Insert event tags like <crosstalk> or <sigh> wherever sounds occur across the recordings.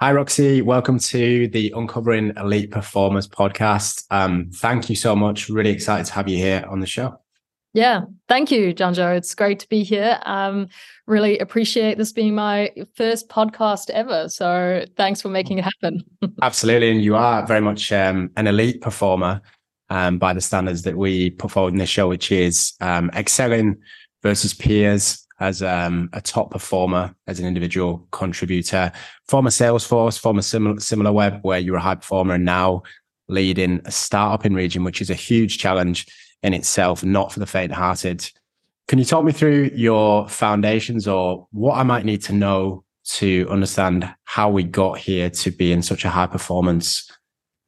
Hi, Roxy. Welcome to the Uncovering Elite Performers podcast. Um, thank you so much. Really excited to have you here on the show. Yeah, thank you, Johnjo. It's great to be here. Um, really appreciate this being my first podcast ever. So thanks for making it happen. <laughs> Absolutely. And you are very much um, an elite performer um, by the standards that we put forward in this show, which is um, excelling versus peers as um, a top performer, as an individual contributor, former Salesforce, former similar, SimilarWeb, where you're a high performer and now leading a startup in region, which is a huge challenge in itself, not for the faint hearted. Can you talk me through your foundations or what I might need to know to understand how we got here to be in such a high performance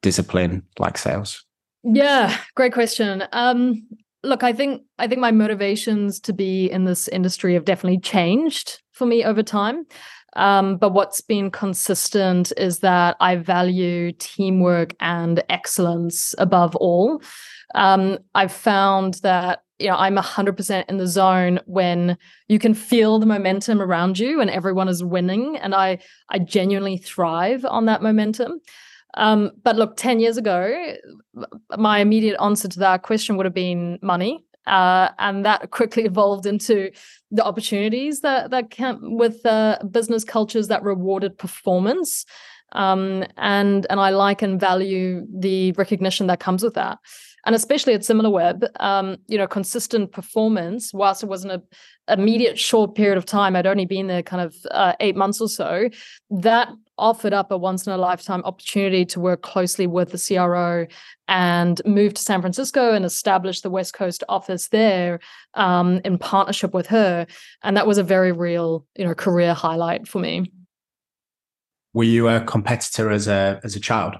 discipline like sales? Yeah, great question. Um, look, I think I think my motivations to be in this industry have definitely changed for me over time. Um, but what's been consistent is that I value teamwork and excellence above all. Um, I've found that you know I'm 100% in the zone when you can feel the momentum around you and everyone is winning, and I I genuinely thrive on that momentum. Um, but look, 10 years ago, my immediate answer to that question would have been money. Uh, and that quickly <laughs> evolved into the opportunities that that came with uh, business cultures that rewarded performance. Um, and and I like and value the recognition that comes with that and especially at SimilarWeb, um, you know, consistent performance, whilst it wasn't an immediate short period of time, I'd only been there kind of uh, eight months or so, that offered up a once in a lifetime opportunity to work closely with the CRO and move to San Francisco and establish the West Coast office there um, in partnership with her. And that was a very real, you know, career highlight for me. Were you a competitor as a as a child?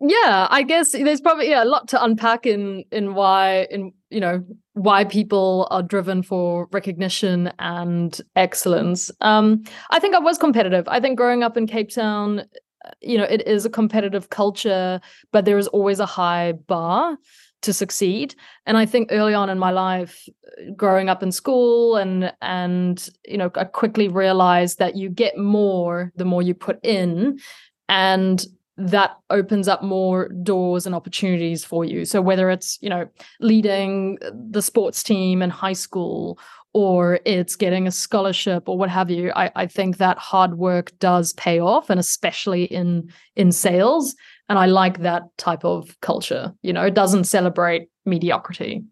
yeah i guess there's probably yeah a lot to unpack in in why in you know why people are driven for recognition and excellence. Um i think i was competitive. I think growing up in cape town uh, you know it is a competitive culture but there is always a high bar to succeed. And i think early on in my life growing up in school and and you know i quickly realized that you get more the more you put in. And that opens up more doors and opportunities for you. So whether it's, you know, leading the sports team in high school or it's getting a scholarship or what have you, I, I think that hard work does pay off and especially in in sales. And I like that type of culture. You know, it doesn't celebrate mediocrity.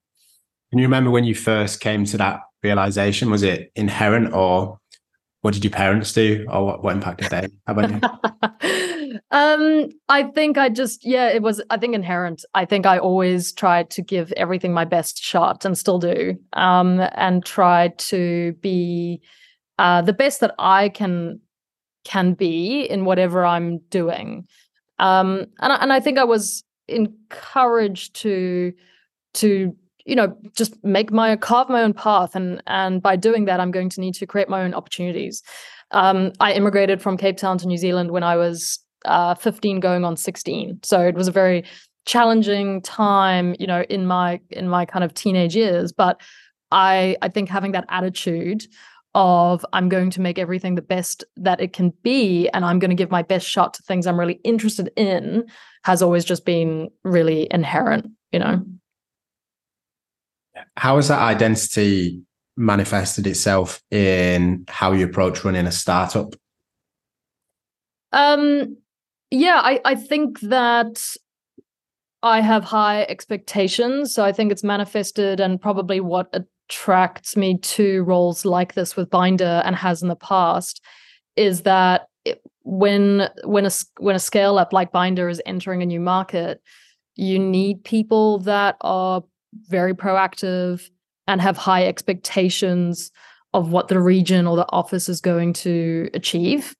Can you remember when you first came to that realization? Was it inherent or what did your parents do or what, what impact did they have on you? <laughs> um, I think I just, yeah, it was, I think inherent. I think I always tried to give everything my best shot and still do, um, and try to be uh, the best that I can can be in whatever I'm doing. Um, and, and I think I was encouraged to to you know just make my carve my own path and and by doing that i'm going to need to create my own opportunities um, i immigrated from cape town to new zealand when i was uh, 15 going on 16 so it was a very challenging time you know in my in my kind of teenage years. But i i think having that attitude of i'm going to make everything the best that it can be and i'm going to give my best shot to things i'm really interested in has always just been really inherent you know? How has that identity manifested itself in how you approach running a startup? Um, yeah, I, I think that I have high expectations. So I think it's manifested and probably what attracts me to roles like this with Bynder and has in the past is that when when a when a scale up like Bynder is entering a new market, you need people that are very proactive and have high expectations of what the region or the office is going to achieve.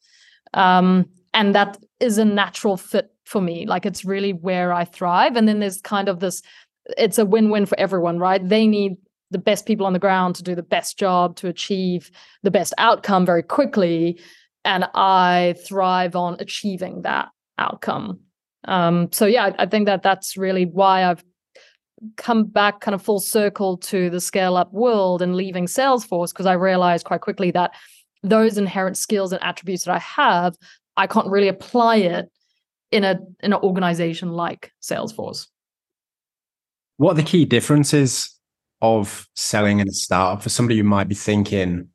Um, and that is a natural fit for me. Like it's really where I thrive. And then there's kind of this, it's a win win for everyone, right? They need the best people on the ground to do the best job, to achieve the best outcome very quickly. And I thrive on achieving that outcome. Um, so yeah, I, I think that that's really why I've come back kind of full circle to the scale up world and leaving Salesforce because I realized quite quickly that those inherent skills and attributes that I have I can't really apply it in a in an organization like Salesforce. What are the key differences of selling in a startup for somebody who might be thinking,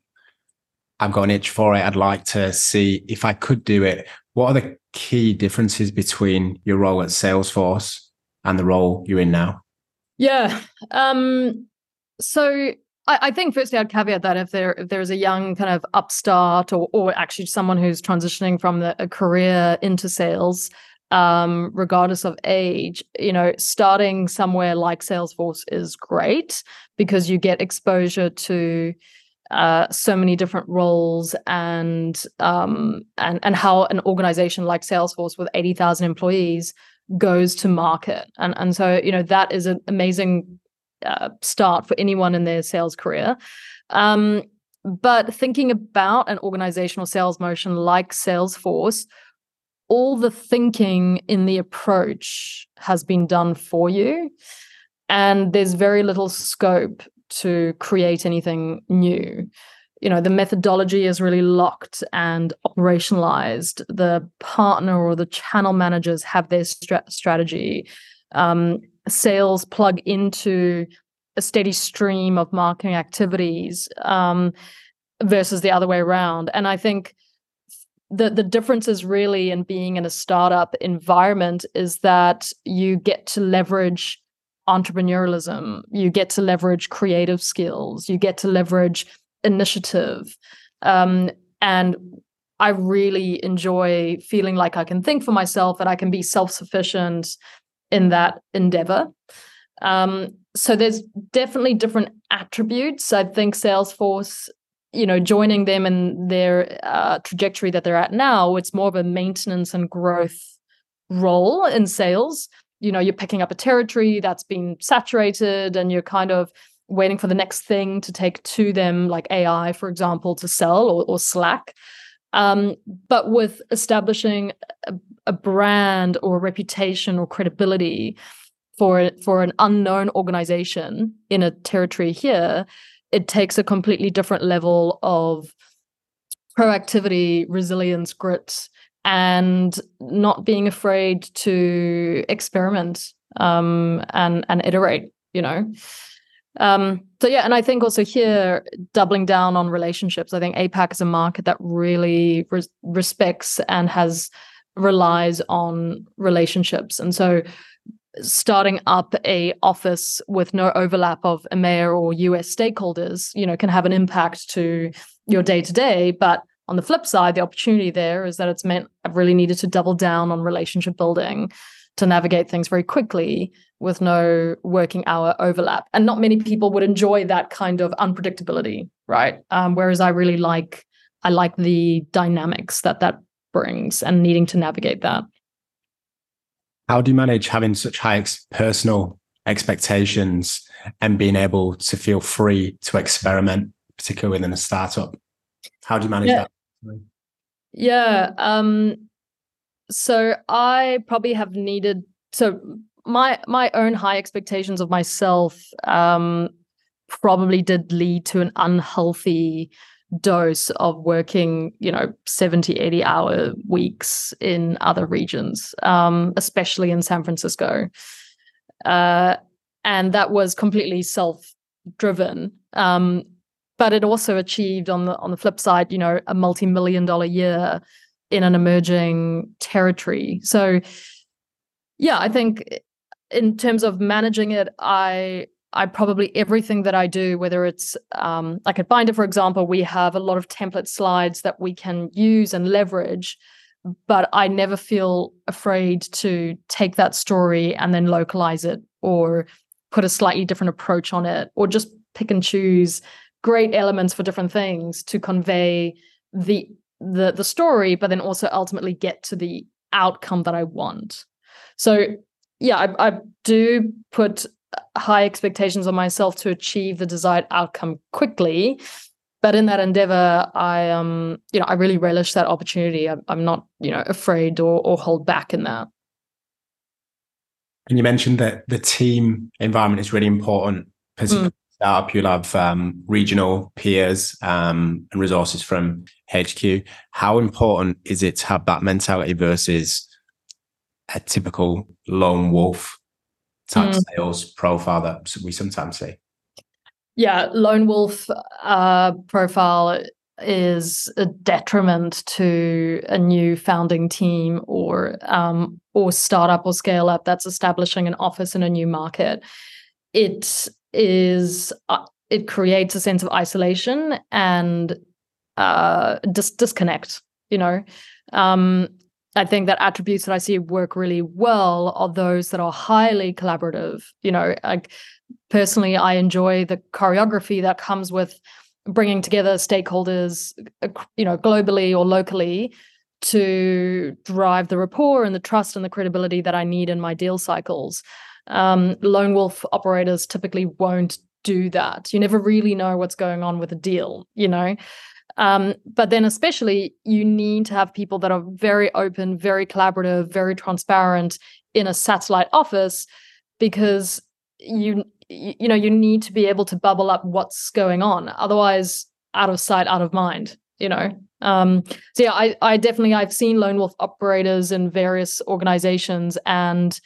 I've got an itch for it. I'd like to see if I could do it. What are the key differences between your role at Salesforce and the role you're in now? Yeah. Um, so I, I, think firstly I'd caveat that if there if there's a young kind of upstart or or actually someone who's transitioning from the, a career into sales, um, regardless of age, you know, starting somewhere like Salesforce is great because you get exposure to uh, so many different roles and um, and and how an organization like Salesforce with eighty thousand employees goes to market, and and so you know that is an amazing uh, start for anyone in their sales career. Um, but thinking about an organizational sales motion like Salesforce, all the thinking in the approach has been done for you. And there's very little scope to create anything new. You know, the methodology is really locked and operationalized. The partner or the channel managers have their strategy. Um, sales plug into a steady stream of marketing activities um, versus the other way around. And I think the the difference is really in being in a startup environment is that you get to leverage entrepreneurialism, you get to leverage creative skills, you get to leverage initiative. Um, and I really enjoy feeling like I can think for myself and I can be self sufficient in that endeavor. Um, so there's definitely different attributes. I think Salesforce, you know, joining them in their uh, trajectory that they're at now, it's more of a maintenance and growth role in sales you know you're picking up a territory that's been saturated and you're kind of waiting for the next thing to take to them like ai for example to sell or, or slack um, but with establishing a, a brand or reputation or credibility for for an unknown organization in a territory here it takes a completely different level of proactivity resilience grit and not being afraid to experiment um, and and iterate you know? Um, so yeah and i think also here doubling down on relationships i think apac is a market that really res- respects and has relies on relationships and so starting up a office with no overlap of EMEA or US stakeholders, you know, can have an impact to your day to day, but on the flip side, the opportunity there is that it's meant I've really needed to double down on relationship building to navigate things very quickly with no working hour overlap. And not many people would enjoy that kind of unpredictability, right? Um, whereas I really like I like the dynamics that that brings and needing to navigate that. How do you manage having such high ex- personal expectations and being able to feel free to experiment, particularly within a startup? How do you manage yeah. that? Yeah. Um, so I probably have needed so my my own high expectations of myself um, probably did lead to an unhealthy dose of working you know 70 80 hour weeks in other regions um, especially in san francisco uh, and that was completely self driven um, but it also achieved on the on the flip side, you know, a multi-million dollar year in an emerging territory. So yeah, I think in terms of managing it, I I probably everything that I do, whether it's um, like at Bynder, for example, we have a lot of template slides that we can use and leverage, but I never feel afraid to take that story and then localize it or put a slightly different approach on it or just pick and choose great elements for different things to convey the the the story but then also ultimately get to the outcome that i want. So yeah i, I do put high expectations on myself to achieve the desired outcome quickly. But in that endeavor i um you know i really relish that opportunity. I'm, I'm not you know afraid or or hold back in that. And you mentioned that the team environment is really important mm. startup, you'll have um, regional peers um, and resources from HQ. How important is it to have that mentality versus a typical lone wolf type mm. sales profile that we sometimes see? Yeah, lone wolf uh, profile is a detriment to a new founding team or um, or startup or scale up that's establishing an office in a new market. It is uh, it creates a sense of isolation and uh, dis- disconnect. You know, um, I think that attributes that I see work really well are those that are highly collaborative. You know, like personally, I enjoy the choreography that comes with bringing together stakeholders, uh, you know, globally or locally to drive the rapport and the trust and the credibility that I need in my deal cycles. Um, lone wolf operators typically won't do that. You never really know what's going on with a deal, you know. Um, but then, especially, you need to have people that are very open, very collaborative, very transparent in a satellite office because you you know you need to be able to bubble up what's going on. Otherwise out of sight out of mind you know? Um so yeah i i definitely i've seen lone wolf operators in various organizations and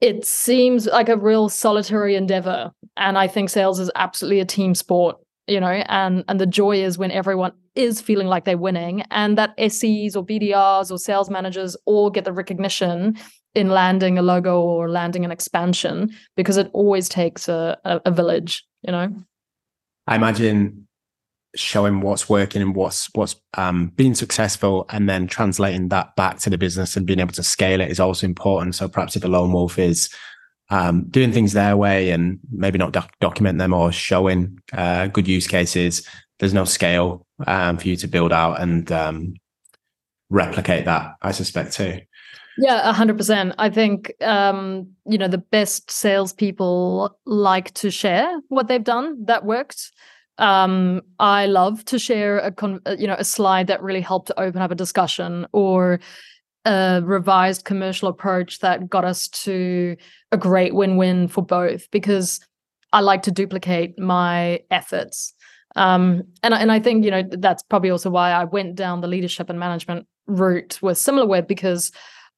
it seems like a real solitary endeavor. And i think sales is absolutely a team sport you know and and the joy is when everyone is feeling like they're winning and that SEs or BDRs or sales managers all get the recognition in landing a logo or landing an expansion because it always takes a, a, a village you know? I imagine showing what's working and what's what's um, being successful and then translating that back to the business and being able to scale it is also important. So perhaps if a lone wolf is um, doing things their way and maybe not doc- document them or showing uh, good use cases there's no scale um, for you to build out and um, replicate that i suspect too yeah, hundred percent. I think um, you know the best salespeople like to share what they've done that worked. Um, I love to share a con- you know a slide that really helped open up a discussion or a revised commercial approach that got us to a great win-win for both because I like to duplicate my efforts. Um, and and I think you know that's probably also why I went down the leadership and management route with SimilarWeb because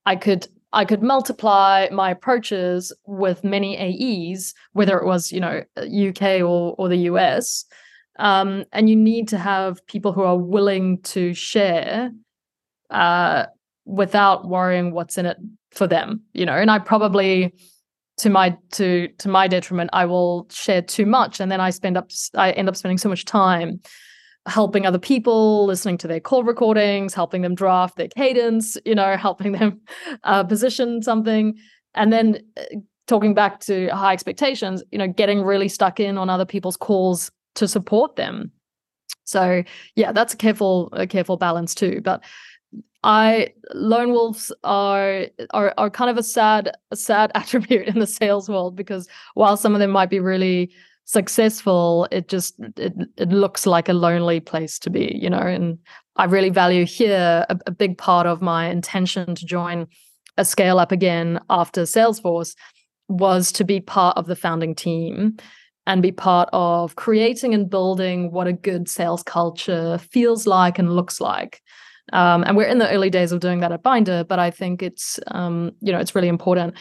I could I could multiply my approaches with many AEs, whether it was you know UK or or the US, um, and you need to have people who are willing to share uh, without worrying what's in it for them. You know, and I probably to my to to my detriment, I will share too much, and then I spend up I end up spending so much time helping other people, listening to their call recordings, helping them draft their cadence, you know, <laughs> helping them uh, position something. And then uh, talking back to high expectations, you know, getting really stuck in on other people's calls to support them. So yeah, that's a careful, a careful balance too. But I lone wolves are are are kind of a sad, a sad <laughs> attribute in the sales world because while some of them might be really successful it just it, it looks like a lonely place to be you know and i really value here a, a big part of my intention to join a scale up again after salesforce was to be part of the founding team and be part of creating and building what a good sales culture feels like and looks like um, and we're in the early days of doing that at Bynder but i think it's um, you know it's really important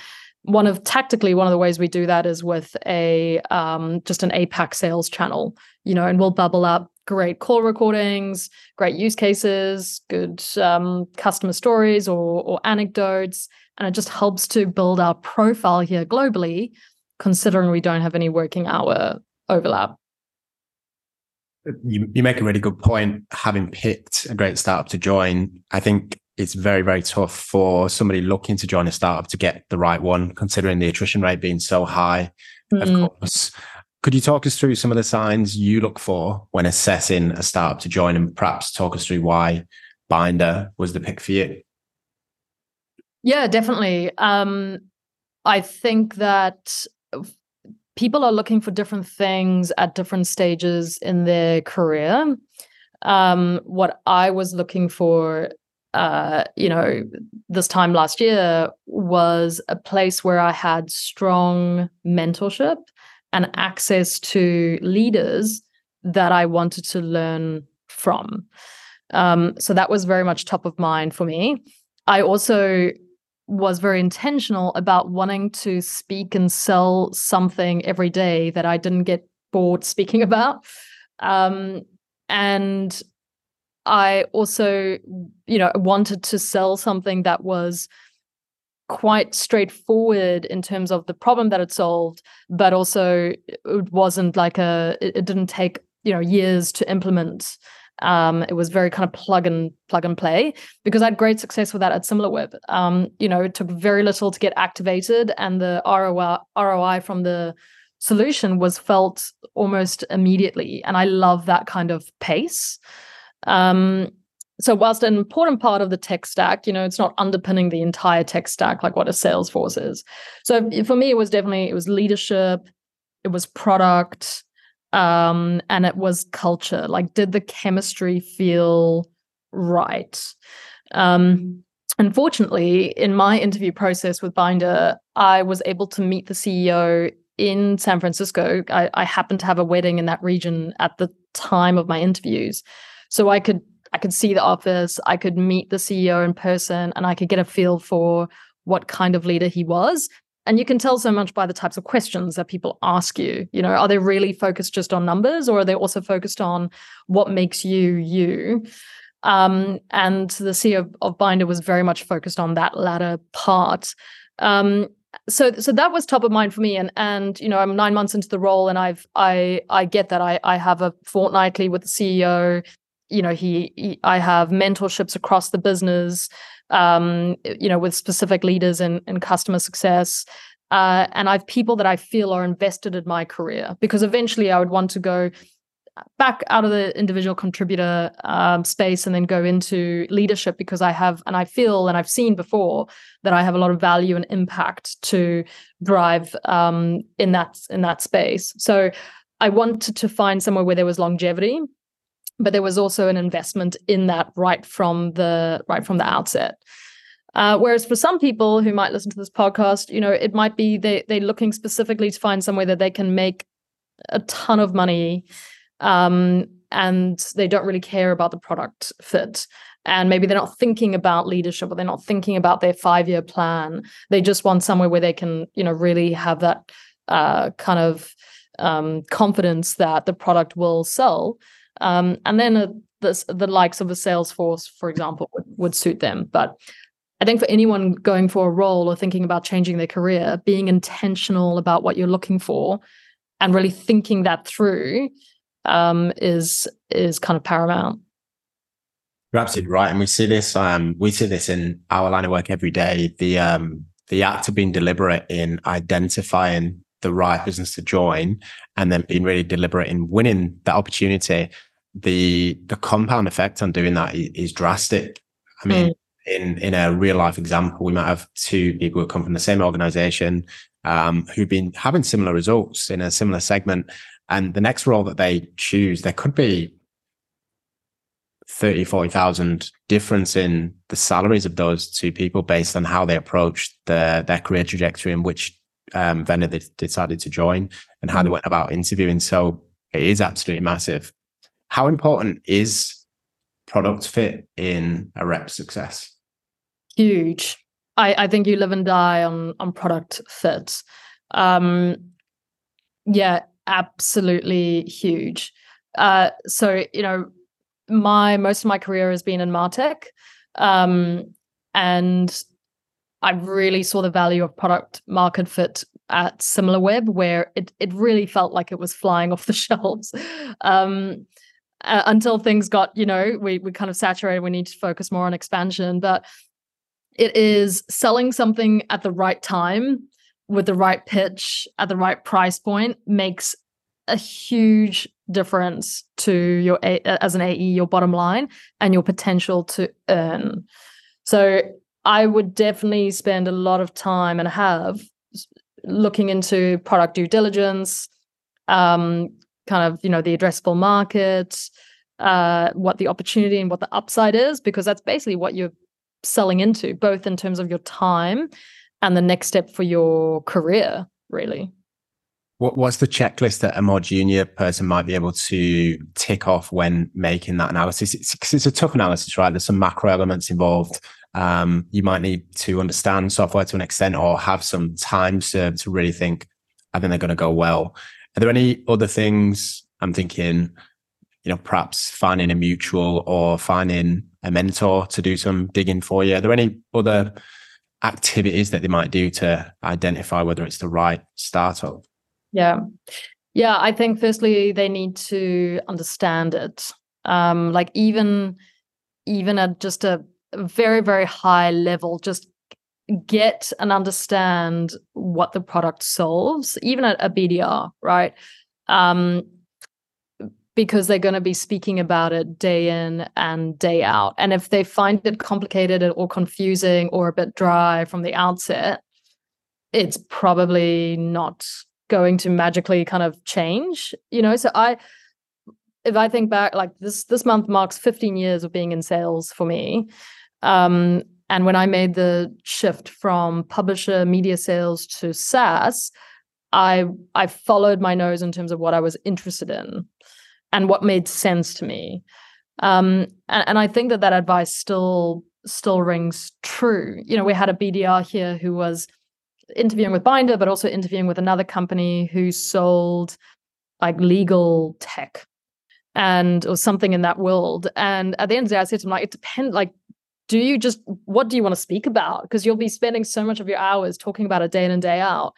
one of tactically one of the ways we do that is with a um, just an APAC sales channel, you know, and we'll bubble up great call recordings, great use cases, good um, customer stories or, or anecdotes, and it just helps to build our profile here globally, considering we don't have any working hour overlap. You, you make a really good point. Having picked a great startup to join, I think it's very, very tough for somebody looking to join a startup to get the right one, considering the attrition rate being so high. Mm. Of course. Could you talk us through some of the signs you look for when assessing a startup to join and perhaps talk us through why Bynder was the pick for you? Yeah, definitely. Um, I think that people are looking for different things at different stages in their career. Um, what I was looking for uh, you know, this time last year was a place where I had strong mentorship and access to leaders that I wanted to learn from. Um, so that was very much top of mind for me. I also was very intentional about wanting to speak and sell something every day that I didn't get bored <laughs> speaking about. Um, and I also, you know, wanted to sell something that was quite straightforward in terms of the problem that it solved, but also it wasn't like a, it, it didn't take, you know, years to implement. Um, it was very kind of plug and plug and play because I had great success with that at SimilarWeb. Um, you know, it took very little to get activated, and the ROI, ROI from the solution was felt almost immediately. And I love that kind of pace. Um, so whilst an important part of the tech stack, you know, it's not underpinning the entire tech stack like what a Salesforce is. So for me, it was definitely it was leadership, it was product, um, and it was culture. Like, did the chemistry feel right? Um, unfortunately, in my interview process with Bynder, I was able to meet the CEO in San Francisco. I, I happened to have a wedding in that region at the time of my interviews. So I could I could see the office, I could meet the CEO in person, and I could get a feel for what kind of leader he was. And you can tell so much by the types of questions that people ask you. You know, are they really focused just on numbers, or are they also focused on what makes you you? Um, and the CEO of Bynder was very much focused on that latter part. Um, so so that was top of mind for me and and you know i'm nine months into the role and i've i i get that i i have a fortnightly with the ceo you know he, he, i have mentorships across the business um you know with specific leaders in in customer success uh, and I've people that I feel are invested in my career because eventually I would want to go back out of the individual contributor um, space and then go into leadership because I have and I feel and I've seen before that I have a lot of value and impact to drive um, in that in that space. So I wanted to find somewhere where there was longevity but there was also an investment in that right from the right from the outset. Uh, whereas for some people who might listen to this podcast, you know, it might be they they're looking specifically to find somewhere that they can make a ton of money, um, and they don't really care about the product fit. And maybe they're not thinking about leadership, or they're not thinking about their five year plan. They just want somewhere where they can, you know, really have that uh, kind of um, confidence that the product will sell um, and then uh, the, the likes of a Salesforce, for example, would, would suit them. But I think for anyone going for a role or thinking about changing their career, being intentional about what you're looking for and really thinking that through um, is is kind of paramount. You're absolutely right, and we see this. Um, we see this in our line of work every day. The um, the act of being deliberate in identifying the right business to join and then being really deliberate in winning that opportunity the the compound effect on doing that is, is drastic i mean mm. in in a real life example we might have two people who come from the same organization um, who've been having similar results in a similar segment and the next role that they choose there could be 30 40,000 difference in the salaries of those two people based on how they approach the, their career trajectory and which um, vendor they decided to join and how they mm. went about interviewing. So it is absolutely massive. How important is product fit in a rep success? Huge. I, I think you live and die on on product fit. Um, yeah, absolutely huge. Uh, so you know, my most of my career has been in martech, um, and I really saw the value of product market fit at SimilarWeb, where it it really felt like it was flying <laughs> off the shelves. Um, uh, until things got, you know, we we kind of saturated. We need to focus more on expansion, but it is selling something at the right time with the right pitch at the right price point makes a huge difference to your as an AE, your bottom line, and your potential to earn. So I would definitely spend a lot of time and have looking into product due diligence, um, kind of you know the addressable market, uh, what the opportunity and what the upside is, because that's basically what you're selling into, both in terms of your time and the next step for your career, really. What, what's the checklist that a more junior person might be able to tick off when making that analysis? It's, it's a tough analysis, right? There's some macro elements involved. Um, you might need to understand software to an extent or have some time to, to really think, I think they're going to go well. Are there any other things I'm thinking, you know, perhaps finding a mutual or finding a mentor to do some digging for you? Are there any other activities that they might do to identify whether it's the right startup? Yeah. Yeah, I think firstly they need to understand it. Um, like even even at just a very, very high level, just get and understand what the product solves, even at a BDR, right? Um, because they're going to be speaking about it day in and day out. And if they find it complicated or confusing or a bit dry from the outset, it's probably not going to magically kind of change, you know? So I, if I think back, like this, this month marks 15 years of being in sales for me. Um, and when I made the shift from publisher media sales to SaaS, I I followed my nose in terms of what I was interested in and what made sense to me. Um, and, and I think that that advice still still rings true. You know, we had a BDR here who was interviewing with Bynder, but also interviewing with another company who sold like legal tech and or something in that world. And at the end of the day, I said to him, like, it depends, like, do you just what do you want to speak about? Because you'll be spending so much of your hours talking about it day in and day out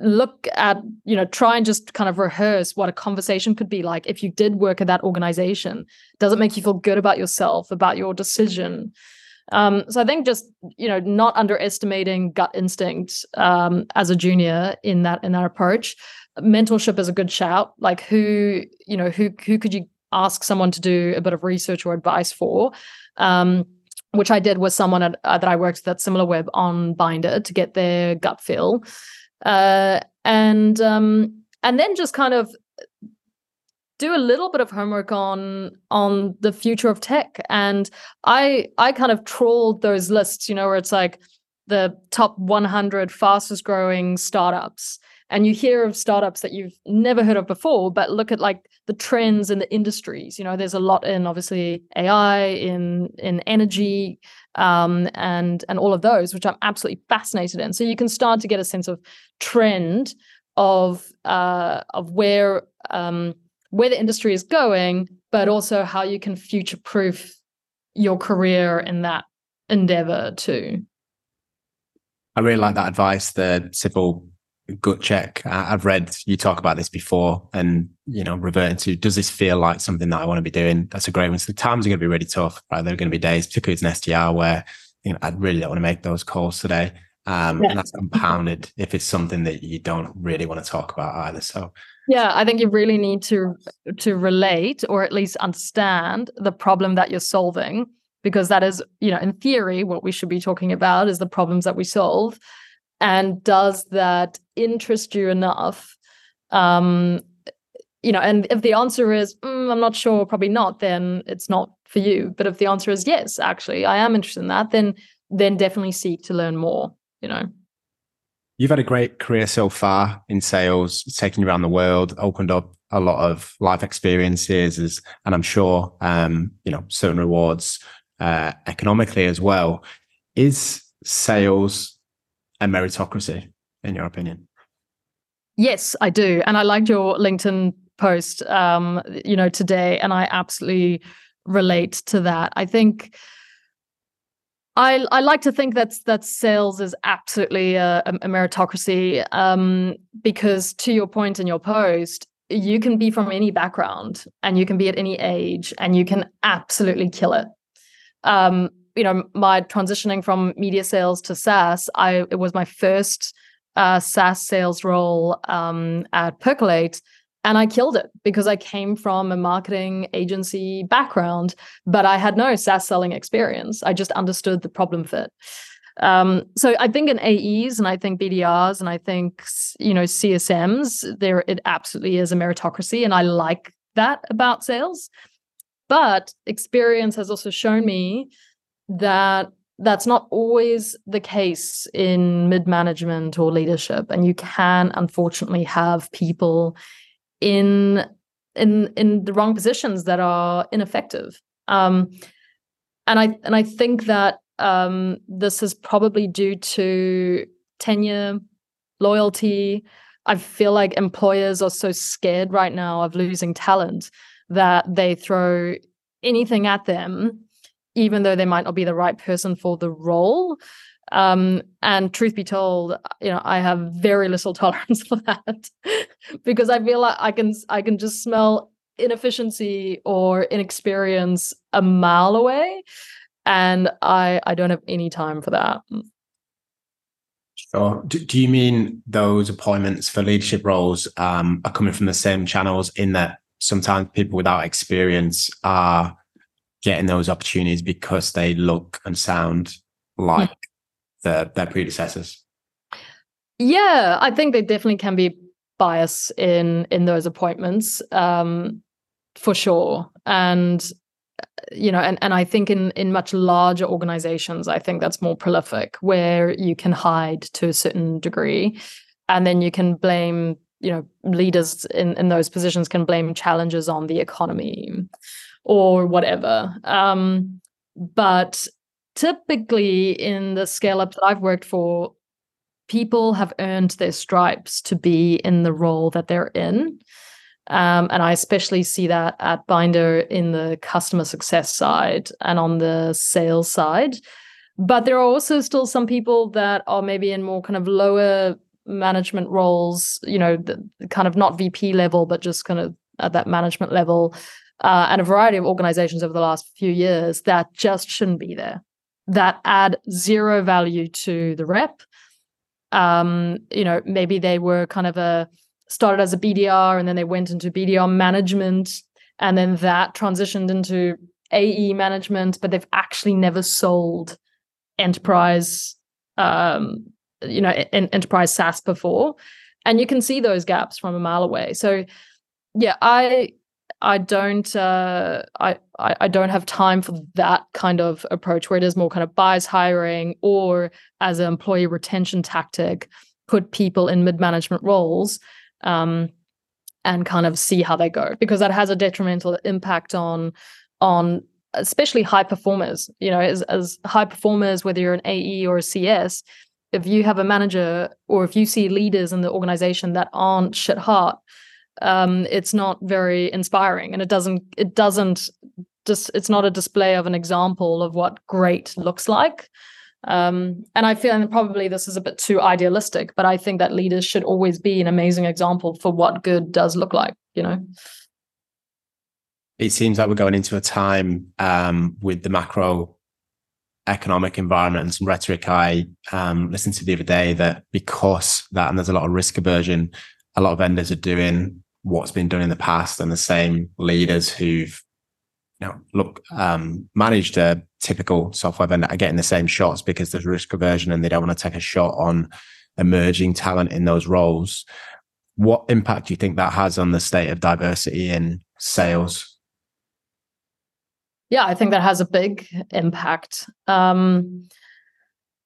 look at you know try and just kind of rehearse what a conversation could be like if you did work at that organization does it make you feel good about yourself about your decision um, so i think just you know not underestimating gut instinct um, as a junior in that in that approach mentorship is a good shout. Like who you know who who could you ask someone to do a bit of research or advice for? Um, which I did with someone at, uh, that I worked with at SimilarWeb on Bynder to get their gut feel. Uh, and um, and then just kind of do a little bit of homework on on the future of tech. And i i kind of trawled those lists you know where it's like the top 100 fastest growing startups and you hear of startups that you've never heard of before but look at like the trends in the industries you know there's a lot in obviously ai in in energy um, and and all of those, which I'm absolutely fascinated in. So you can start to get a sense of trend of uh, of where um, where the industry is going, but also how you can future proof your career in that endeavor too. I really like that advice. The simple gut check. I've read you talk about this before, and you know, reverting to does this feel like something that I want to be doing? That's a great one. So the times are going to be really tough. Right, there are going to be days, particularly as an SDR, where you know I really don't want to make those calls today, um, yeah. and that's compounded if it's something that you don't really want to talk about either. So. Yeah, I think you really need to to relate or at least understand the problem that you're solving because that is, you know, in theory what we should be talking about is the problems that we solve and does that interest you enough um you know and if the answer is mm, i'm not sure probably not then it's not for you. But if the answer is yes actually i am interested in that then then definitely seek to learn more you know. You've had a great career so far in sales taking you around the world opened up a lot of life experiences and i'm sure um you know certain rewards uh economically as well. Is sales meritocracy, in your opinion? Yes, I do. And I liked your LinkedIn post, um, you know, today, and I absolutely relate to that. I think I I like to think that that sales is absolutely a, a meritocracy um, because, to your point in your post, you can be from any background and you can be at any age and you can absolutely kill it. Um, you know, my transitioning from media sales to SaaS, I it was my first uh, SaaS sales role um, at Percolate, and I killed it because I came from a marketing agency background, but I had no SaaS selling experience. I just understood the problem fit. Um, so I think in AEs and I think BDRs and I think you know CSMs, there it absolutely is a meritocracy, and I like that about sales. But experience has also shown me that that's not always the case in mid management or leadership and you can unfortunately have people in in in the wrong positions that are ineffective. Um and i and i think that um this is probably due to tenure loyalty. I feel like employers are so scared right now of losing talent that they throw anything at them even though they might not be the right person for the role. Um, and truth be told, you know, I have very little <laughs> tolerance for that <laughs> because I feel like I can I can just smell inefficiency or inexperience a mile away, and I I don't have any time for that. Sure. Do, do you mean those appointments for leadership roles um, are coming from the same channels in that sometimes people without experience are getting those opportunities because they look and sound like mm. the, their predecessors? Yeah, I think they definitely can be bias in in those appointments, um, for sure. And you know, and, and I think in in much larger organizations, I think that's more prolific, where you can hide to a certain degree, and then you can blame you know leaders in in those positions can blame challenges on the economy or whatever. Um, but typically in the scale ups that I've worked for, people have earned their stripes to be in the role that they're in. Um, and I especially see that at Bynder in the customer success side and on the sales side. But there are also still some people that are maybe in more kind of lower management roles, you know, the, kind of not VP level, but just kind of at that management level uh, and a variety of organizations over the last few years that just shouldn't be there, that add zero value to the rep. Um, you know, maybe they were kind of a started as a BDR and then they went into BDR management and then that transitioned into AE management, but they've actually never sold enterprise, um, you know, en- enterprise SaaS before. And you can see those gaps from a mile away. So, yeah, I I don't uh, I, I don't have time for that kind of approach where it is more kind of bias hiring or as an employee retention tactic, put people in mid management roles um, and kind of see how they go because that has a detrimental impact on on especially high performers. You know, as, as high performers, whether you're an AE or a CS, if you have a manager or if you see leaders in the organization that aren't shit hot um, it's not very inspiring and it doesn't it doesn't just it's not a display of an example of what great looks like. Um, and i feel and probably this is a bit too idealistic but i think that leaders should always be an amazing example for what good does look like you know? It seems like we're going into a time um, with the macro economic environment and some rhetoric. I um, listened to the other day that because that and there's a lot of risk aversion, a lot of vendors are doing what's been done in the past and the same leaders who've you know look um, managed a typical software vendor are getting the same shots because there's risk aversion and they don't want to take a shot on emerging talent in those roles. What impact do you think that has on the state of diversity in sales? Yeah i think that has a big impact. Um,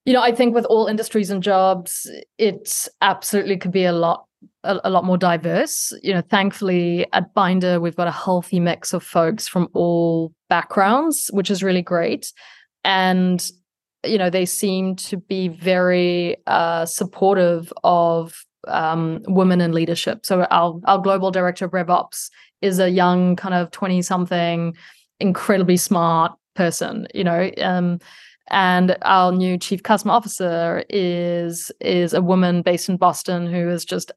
you know i think with all industries and jobs it absolutely could be a lot a, a, lot more diverse. You know, thankfully at Bynder, we've got a healthy mix of folks from all backgrounds, which is really great. And, you know, they seem to be very uh, supportive of um, women in leadership. So our, our global director of RevOps is a young kind of 20 something, incredibly smart person, you know, um, and our new chief customer officer is is a woman based in Boston who is just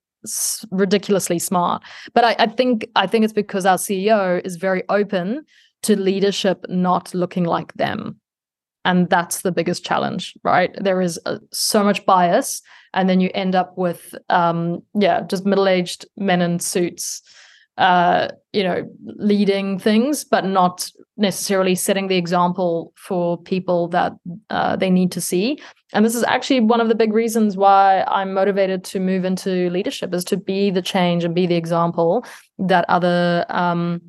ridiculously smart. But I, I think I think it's because our CEO is very open to leadership not looking like them. And that's the biggest challenge, right? There is uh, so much bias, and then you end up with, um, yeah, just middle-aged men in suits uh, you know, leading things, but not necessarily setting the example for people that uh, they need to see. And this is actually one of the big reasons why I'm motivated to move into leadership is to be the change and be the example that other um,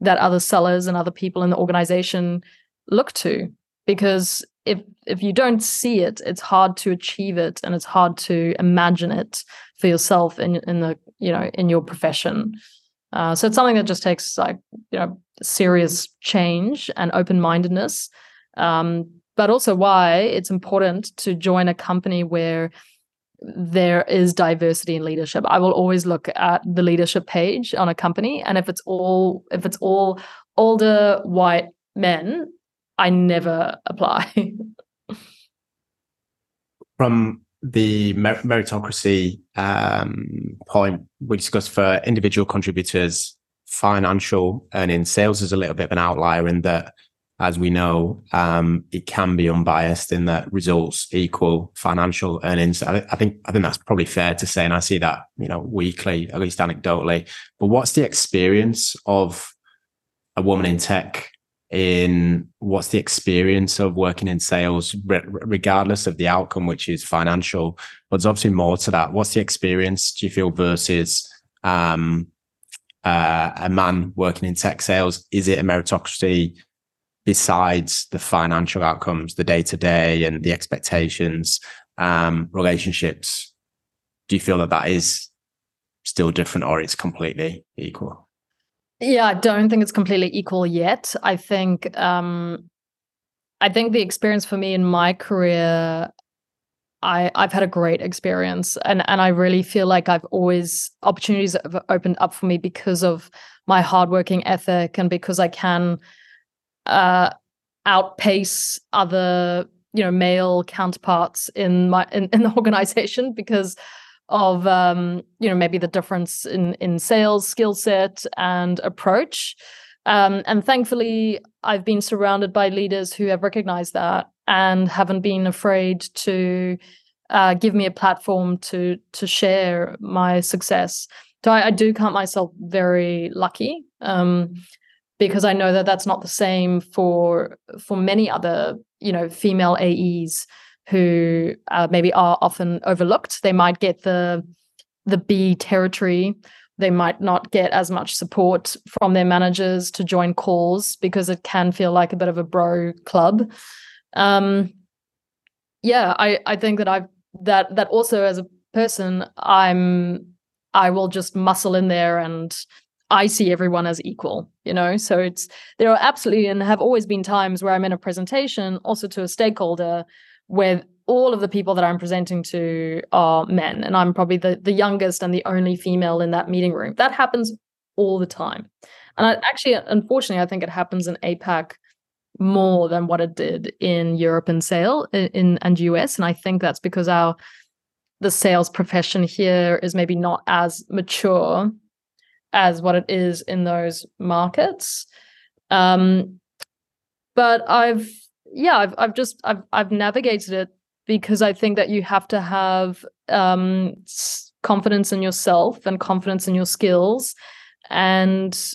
that other sellers and other people in the organization look to. because if if you don't see it it's hard to achieve it and it's hard to imagine it for yourself in in the you know in your profession uh, so it's something that just takes like you know serious change and open-mindedness um, but also why it's important to join a company where there is diversity in leadership i will always look at the leadership page on a company and if it's all if it's all older white men I never apply. <laughs> From the meritocracy um, point we discussed for individual contributors, financial earning sales is a little bit of an outlier in that, as we know, um, it can be unbiased in that results equal financial earnings. I, I, think I think that's probably fair to say, and I see that you know weekly, at least anecdotally. But what's the experience of a woman in tech in what's the experience of working in sales, re- regardless of the outcome, which is financial. But there's obviously more to that. What's the experience do you feel versus um, uh, a man working in tech sales? Is it a meritocracy besides the financial outcomes, the day to day and the expectations, um, relationships? Do you feel that that is still different or it's completely equal? Yeah, I don't think it's completely equal yet. I think um I think the experience for me in my career I I've had a great experience and and I really feel like I've always opportunities have opened up for me because of my hardworking ethic and because I can uh outpace other you know male counterparts in my in, in the <laughs> organization because of um, you know maybe the difference in in sales skill set and approach. Um, and thankfully i've been surrounded by leaders who have recognized that and haven't been afraid to uh, give me a platform to to share my success. So I, I do count myself very lucky um, because I know that that's not the same for for many other you know female AEs who uh, maybe are often overlooked. They might get the the B territory. They might not get as much support from their managers to join calls because it can feel like a bit of a bro club. Um, yeah, I I think that I've that that also as a person I'm I will just muscle in there and I see everyone as equal, you know? So it's, there are absolutely and have always been times where I'm in a presentation, also to a stakeholder, where all of the people that I'm presenting to are men, and I'm probably the, the youngest and the only female in that meeting room. That happens all the time. And I, actually, unfortunately, I think it happens in APAC more than what it did in Europe and sale in, in and US. And I think that's because our the sales profession here is maybe not as mature as what it is in those markets. Um, but I've yeah, I've I've just I've I've navigated it because I think that you have to have um, confidence in yourself and confidence in your skills, and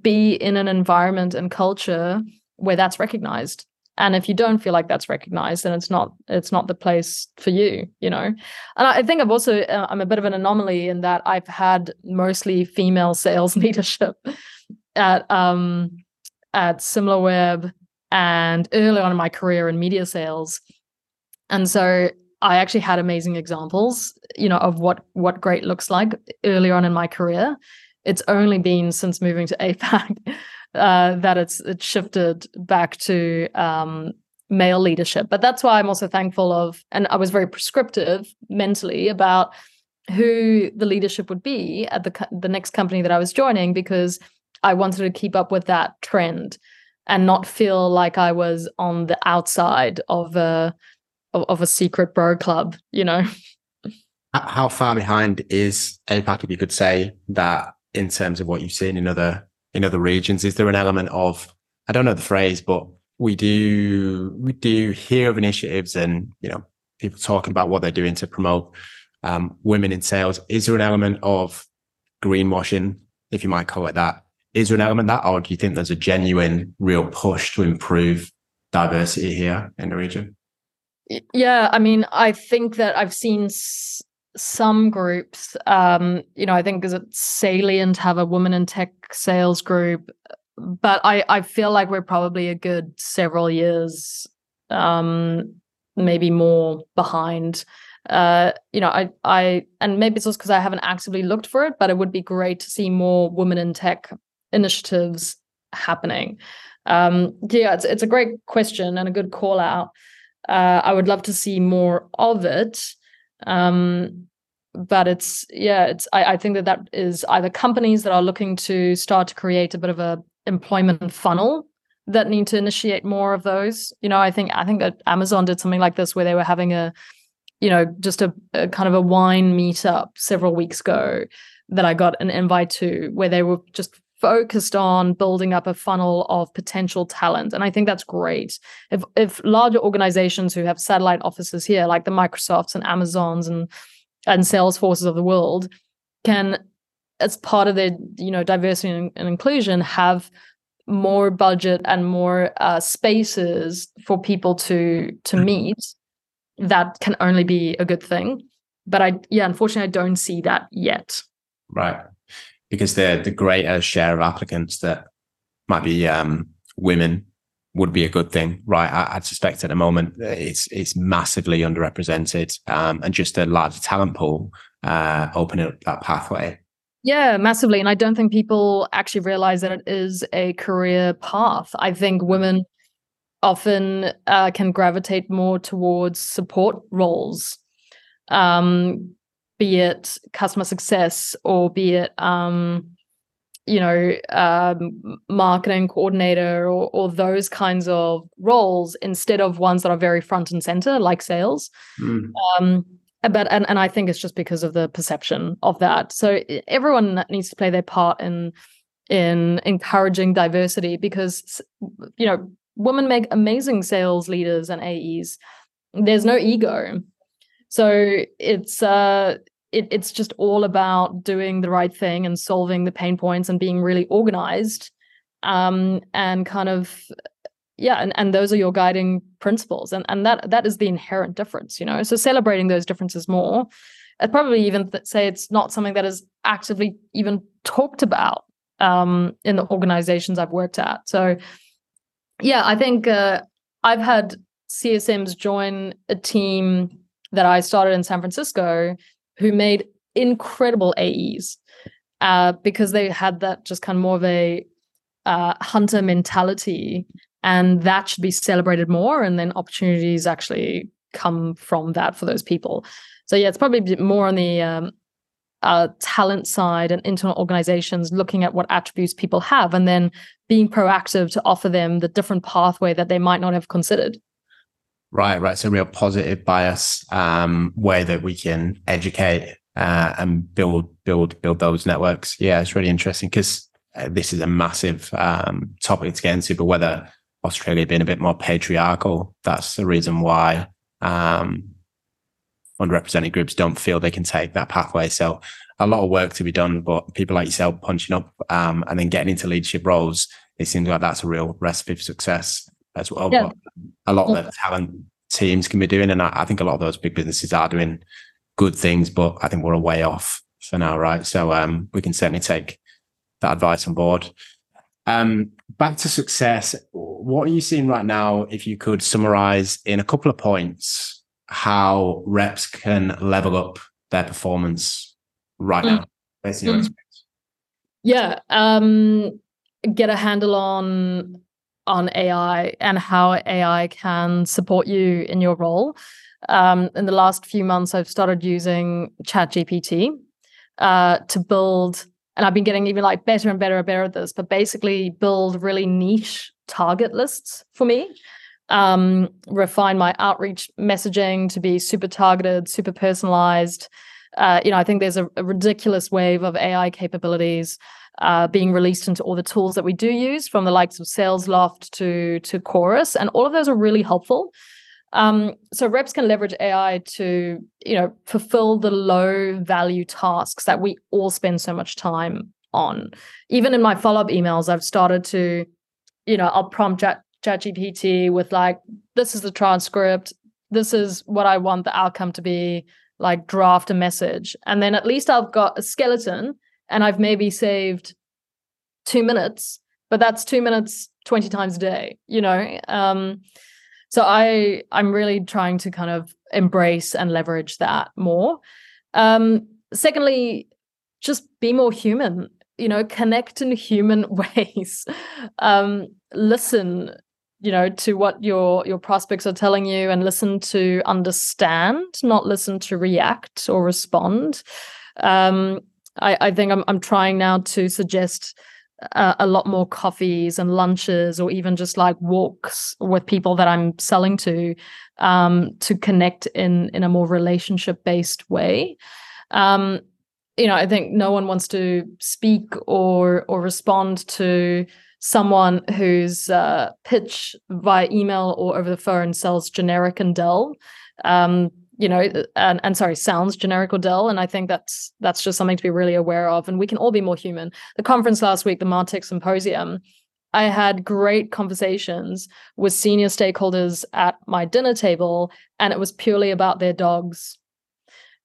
be in an environment and culture where that's recognized. And if you don't feel like that's recognized, then it's not it's not the place for you, you know. And I think I've also uh, I'm a bit of an anomaly in that I've had mostly female <laughs> sales leadership at um at SimilarWeb and early on in my career in media sales. And so I actually had amazing examples, you know, of what what great looks like earlier on in my career. It's only been since moving to <laughs> APAC uh, that it's it's shifted back to um, male leadership. But that's why I'm also thankful of, and I was very prescriptive mentally about who the leadership would be at the the next company that I was joining because I wanted to keep up with that trend and not feel like I was on the outside of a of, of a secret bro club, you know. <laughs> How far behind is APAC, if you could say that in terms of what you've seen in other in other regions? Is there an element of I don't know the phrase, but we do we do hear of initiatives and you know people talking about what they're doing to promote um, women in sales. Is there an element of greenwashing, if you might call it that, is there an element that, or do you think there's a genuine, real push to improve diversity here in the region? Yeah, I mean, I think that I've seen s- some groups. Um, you know, I think is it salient have a woman in tech sales group, but I I feel like we're probably a good several years um, maybe more behind. Uh, you know, I, I, and maybe it's just because I haven't actively looked for it, but it would be great to see more women in tech initiatives happening. Um, yeah, it's it's a great question and a good call out. Uh, I would love to see more of it. Um, but it's yeah, it's I, I think that that is either companies that are looking to start to create a bit of a employment funnel that need to initiate more of those. You know, I think I think that Amazon did something like this where they were having a, you know, just a, a kind of a wine meetup several weeks ago that I got an invite to, where they were just focused on building up a funnel of potential talent. And i think that's great. If if larger organizations who have satellite offices here like the microsofts and amazons and and salesforces of the world can as part of their you know diversity and, and inclusion have more budget and more uh, spaces for people to to mm-hmm. meet that can only be a good thing. But i yeah unfortunately i don't see that yet. Right because the the greater share of applicants that might be um, women would be a good thing, right? I, I, suspect at the moment it's it's massively underrepresented, um, and just a larger talent pool uh, opening up that pathway. Yeah, massively. And I don't think people actually realize that it is a career path. I think women often uh, can gravitate more towards support roles, um, be it customer success or be it, um, you know, um, marketing coordinator or, or those kinds of roles instead of ones that are very front and center, like sales. Mm. Um, but and, and i think it's just because of the perception of that so everyone needs to play their part in in encouraging diversity because you know women make amazing sales leaders and aes there's no ego so it's uh it, it's just all about doing the right thing and solving the pain points and being really organized um and kind of yeah and, and those are your guiding principles. And and that that is the inherent difference you know? So celebrating those differences more i'd probably even th- say it's not something that is actively even talked about um, in the organizations i've worked at. So yeah i think uh, i've had csms join a team that i started in san francisco who made incredible aes uh, because they had that just kind of more of a uh, hunter mentality and that should be celebrated more and then opportunities actually come from that for those people. So yeah it's probably more on the um, uh, talent side and internal organizations looking at what attributes people have and then being proactive to offer them the different pathway that they might not have considered right right so real positive bias um, way that we can educate uh, and build build build those networks yeah it's really interesting because uh, this is a massive um, topic to get into but whether Australia being a bit more patriarchal. That's the reason why um, underrepresented groups don't feel they can take that pathway. So a lot of work to be done, but people like yourself punching up um, and then getting into leadership roles, it seems like that's a real recipe for success as well. Yeah. A lot of the talent teams can be doing, and I, I think a lot of those big businesses are doing good things, but I think we're a way off for now, right? So um, we can certainly take that advice on board. Um, back to success. What are you seeing right now? If you could summarize in a couple of points how reps can level up their performance right mm. now, based on your mm. experience. Yeah. Um, get a handle on on AI and how AI can support you in your role. Um, in the last few months, I've started using ChatGPT uh, to build and I've been getting even like better and better and better at this, but basically build really niche target lists for me. Um, refine my outreach messaging to be super targeted, super personalized. Uh, you know, I think there's a, a ridiculous wave of AI capabilities uh, being released into all the tools that we do use, from the likes of SalesLoft to to Chorus, and all of those are really helpful. Um, so reps can leverage AI to, you know, fulfill the low value tasks that we all spend so much time on. Even in my follow up emails, I've started to, you know, I'll prompt Chat ChatGPT with like, this is the transcript, this is what I want the outcome to be, like draft a message, and then at least I've got a skeleton, and I've maybe saved two minutes, but that's two minutes twenty times a day, you know. Um, so I I'm really trying to kind of embrace and leverage that more. Um, secondly, just be more human. You know, connect in human <laughs> ways. um, listen, you know, to what your your prospects are telling you, and listen to understand, not listen to react or respond. Um, I, I think I'm I'm trying now to suggest uh, a lot more coffees and lunches or even just like walks with people that I'm selling to um, to connect in in a more relationship based way. Um, you know, I think no one wants to speak or or respond to someone whose uh, pitch via email or over the phone sells generic and dull. Um, you know, and, and sorry, sounds generic or dull. And I think that's that's just something to be really aware of. And we can all be more human. The conference last week, the Martech Symposium, I had great conversations with senior stakeholders at my dinner table, and it was purely about their dogs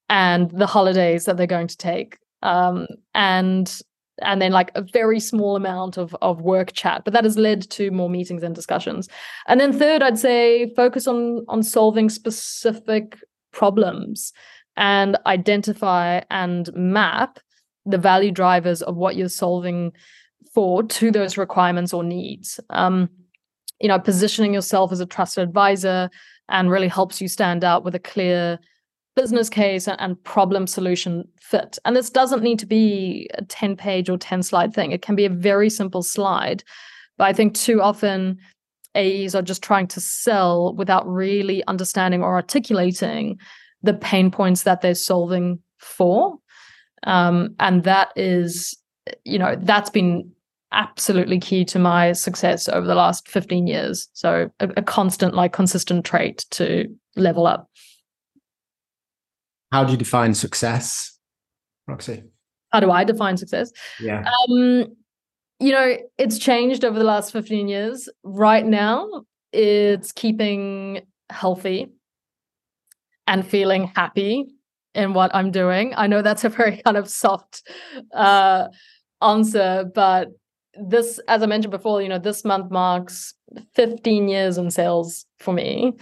and the holidays that they're going to take. Um, and and then like a very small amount of of work chat but that has led to more meetings and discussions and then third i'd say focus on on solving specific problems and identify and map the value drivers of what you're solving for to those requirements or needs. Um, you know, positioning yourself as a trusted advisor and really helps you stand out with a clear business case and problem solution fit. And this doesn't need to be a 10 page or 10 slide thing. It can be a very simple slide. But I think too often AEs are just trying to sell without really understanding or articulating the pain points that they're solving for. Um, and that is, you know, that's been absolutely key to my success over the last 15 years. So a, a constant, like consistent trait to level up. How do you define success, Roxy? How do I define success? Yeah. Um, you know, it's changed over the last 15 years. Right now, it's keeping healthy and feeling happy in what I'm doing. I know that's a very kind of soft uh, answer, but this, as I mentioned before, you know, this month marks 15 years in sales for me.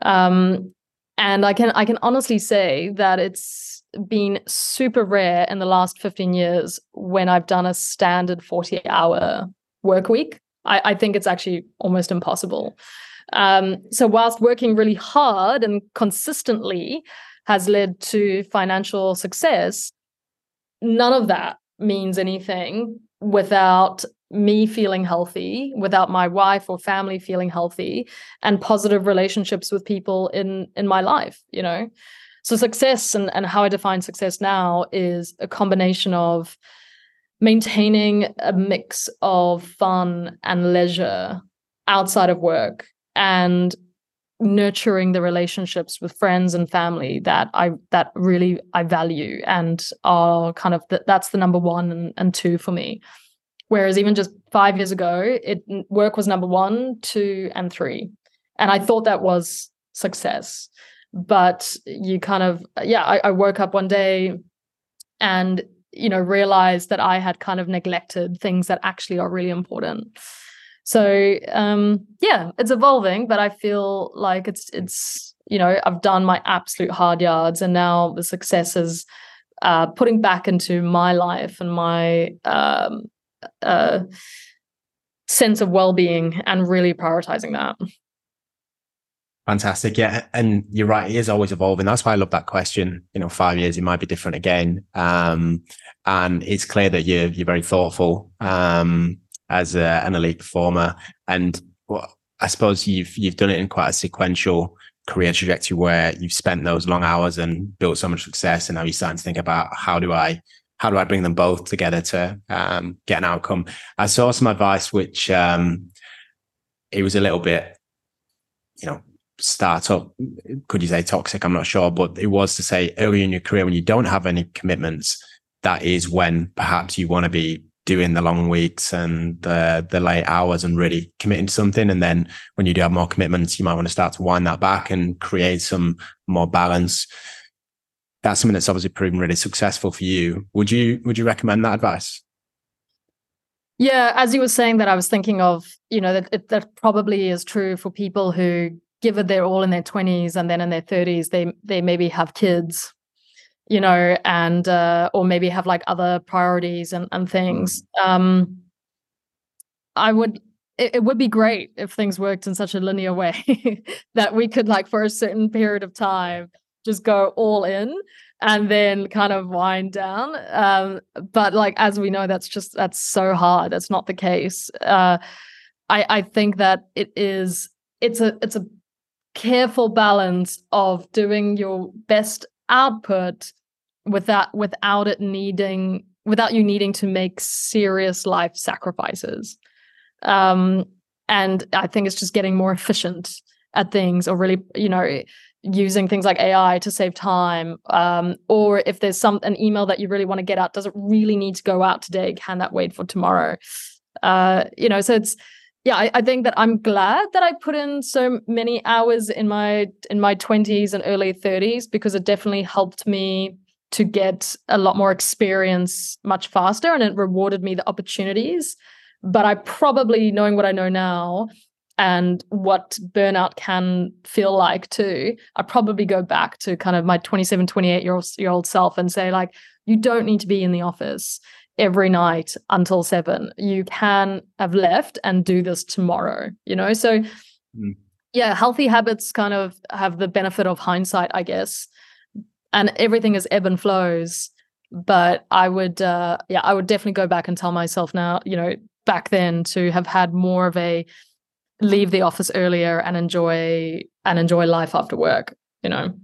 Um, and I can I can honestly say that it's been super rare in the last 15 years when I've done a standard 40 hour work week. I, I think it's actually almost impossible. Um, so, whilst working really hard and consistently has led to financial success, none of that means anything without me feeling healthy, without my wife or family feeling healthy, and positive relationships with people in in my life. You know, so success and, and how I define success now is a combination of maintaining a mix of fun and leisure outside of work and nurturing the relationships with friends and family that I that really I value and are kind of the, that's the number one and, and two for me. Whereas even just five years ago, it work was number one, two, and three, and I thought that was success but you kind of yeah I, I woke up one day and you know realized that i had kind of neglected things that actually are really important. So um yeah it's evolving but i feel like it's it's you know i've done my absolute hard yards and now the success is uh putting back into my life and my um uh sense of well-being and really prioritizing that Fantastic. Yeah. And you're right. It is always evolving. That's why I love that question. You know, five years, it might be different again. Um, and it's clear that you're, you're very thoughtful, um, as a, an elite performer. And well, I suppose you've, you've done it in quite a sequential career trajectory where you've spent those long hours and built so much success. And now you're starting to think about how do I, how do I bring them both together to, um, get an outcome? I saw some advice, which, um, it was a little bit, you know, startup, could you say toxic? I'm not sure, but it was to say early in your career when you don't have any commitments, that is when perhaps you want to be doing the long weeks and the the late hours and really committing to something. And then when you do have more commitments, you might want to start to wind that back and create some more balance. That's something that's obviously proven really successful for you. Would you would you recommend that advice? Yeah, as you were saying that, I was thinking of you know that it, that probably is true for people who give it their all in their 20s and then in their 30s they they maybe have kids you know and uh or maybe have like other priorities and and things. Um i would it, it would be great if things worked in such a linear way <laughs> that we could like for a certain period of time just go all in and then kind of wind down. Um but like as we know that's just that's so hard. That's not the case. Uh i i think that it is it's a it's a careful balance of doing your best output without without it needing without you needing to make serious life sacrifices. Um and i think it's just getting more efficient at things or really you know using things like ai to save time. Um or if there's some an email that you really want to get out does it really need to go out today? Can that wait for tomorrow? Uh you know so it's yeah I, I, think that i'm glad that i put in so many hours in my in my 20s and early 30s because it definitely helped me to get a lot more experience much faster and it rewarded me the opportunities. But i probably knowing what i know now and what burnout can feel like too i probably go back to kind of my 27 28 year old, year old self and say like you don't need to be in the office every night until seven. You can have left and do this tomorrow, you know? So, mm. yeah, healthy habits kind of have the benefit of hindsight, I guess. And everything is ebb and flows. But I would, uh, yeah, I would definitely go back and tell myself now, you know, back then to have had more of a leave the office earlier and enjoy and enjoy life after work, you know?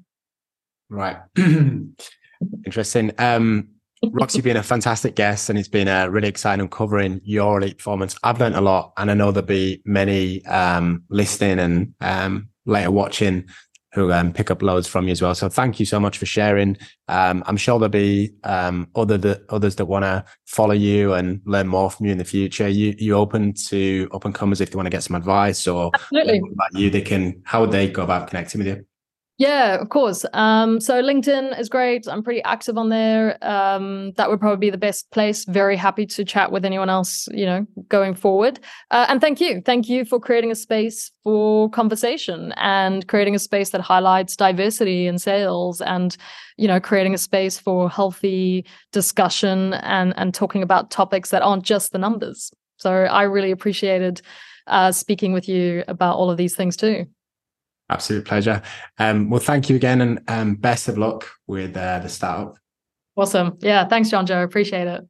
Right. <clears throat> Interesting. Um, Roxy, been a fantastic guest, and it's been a really exciting covering your elite performance. I've learned a lot, and I know there'll be many um, listening and um, later watching who um, pick up loads from you as well. So thank you so much for sharing. Um, I'm sure there'll be um, other the, others that want to follow you and learn more from you in the future. You you open to up and comers if they want to get some advice or Absolutely. about you, they can. How would they go about connecting with you? Yeah, of course. Um, so LinkedIn is great. I'm pretty active on there. Um, that would probably be the best place. Very happy to chat with anyone else, you know, going forward. Uh, and thank you. Thank you for creating a space for conversation and creating a space that highlights diversity in sales and, you know, creating a space for healthy discussion and, and talking about topics that aren't just the numbers. So I really appreciated uh, speaking with you about all of these things too. Absolute pleasure. Um, well, thank you again and um, best of luck with uh, the startup. Awesome. Yeah. Thanks, John Joe. Appreciate it.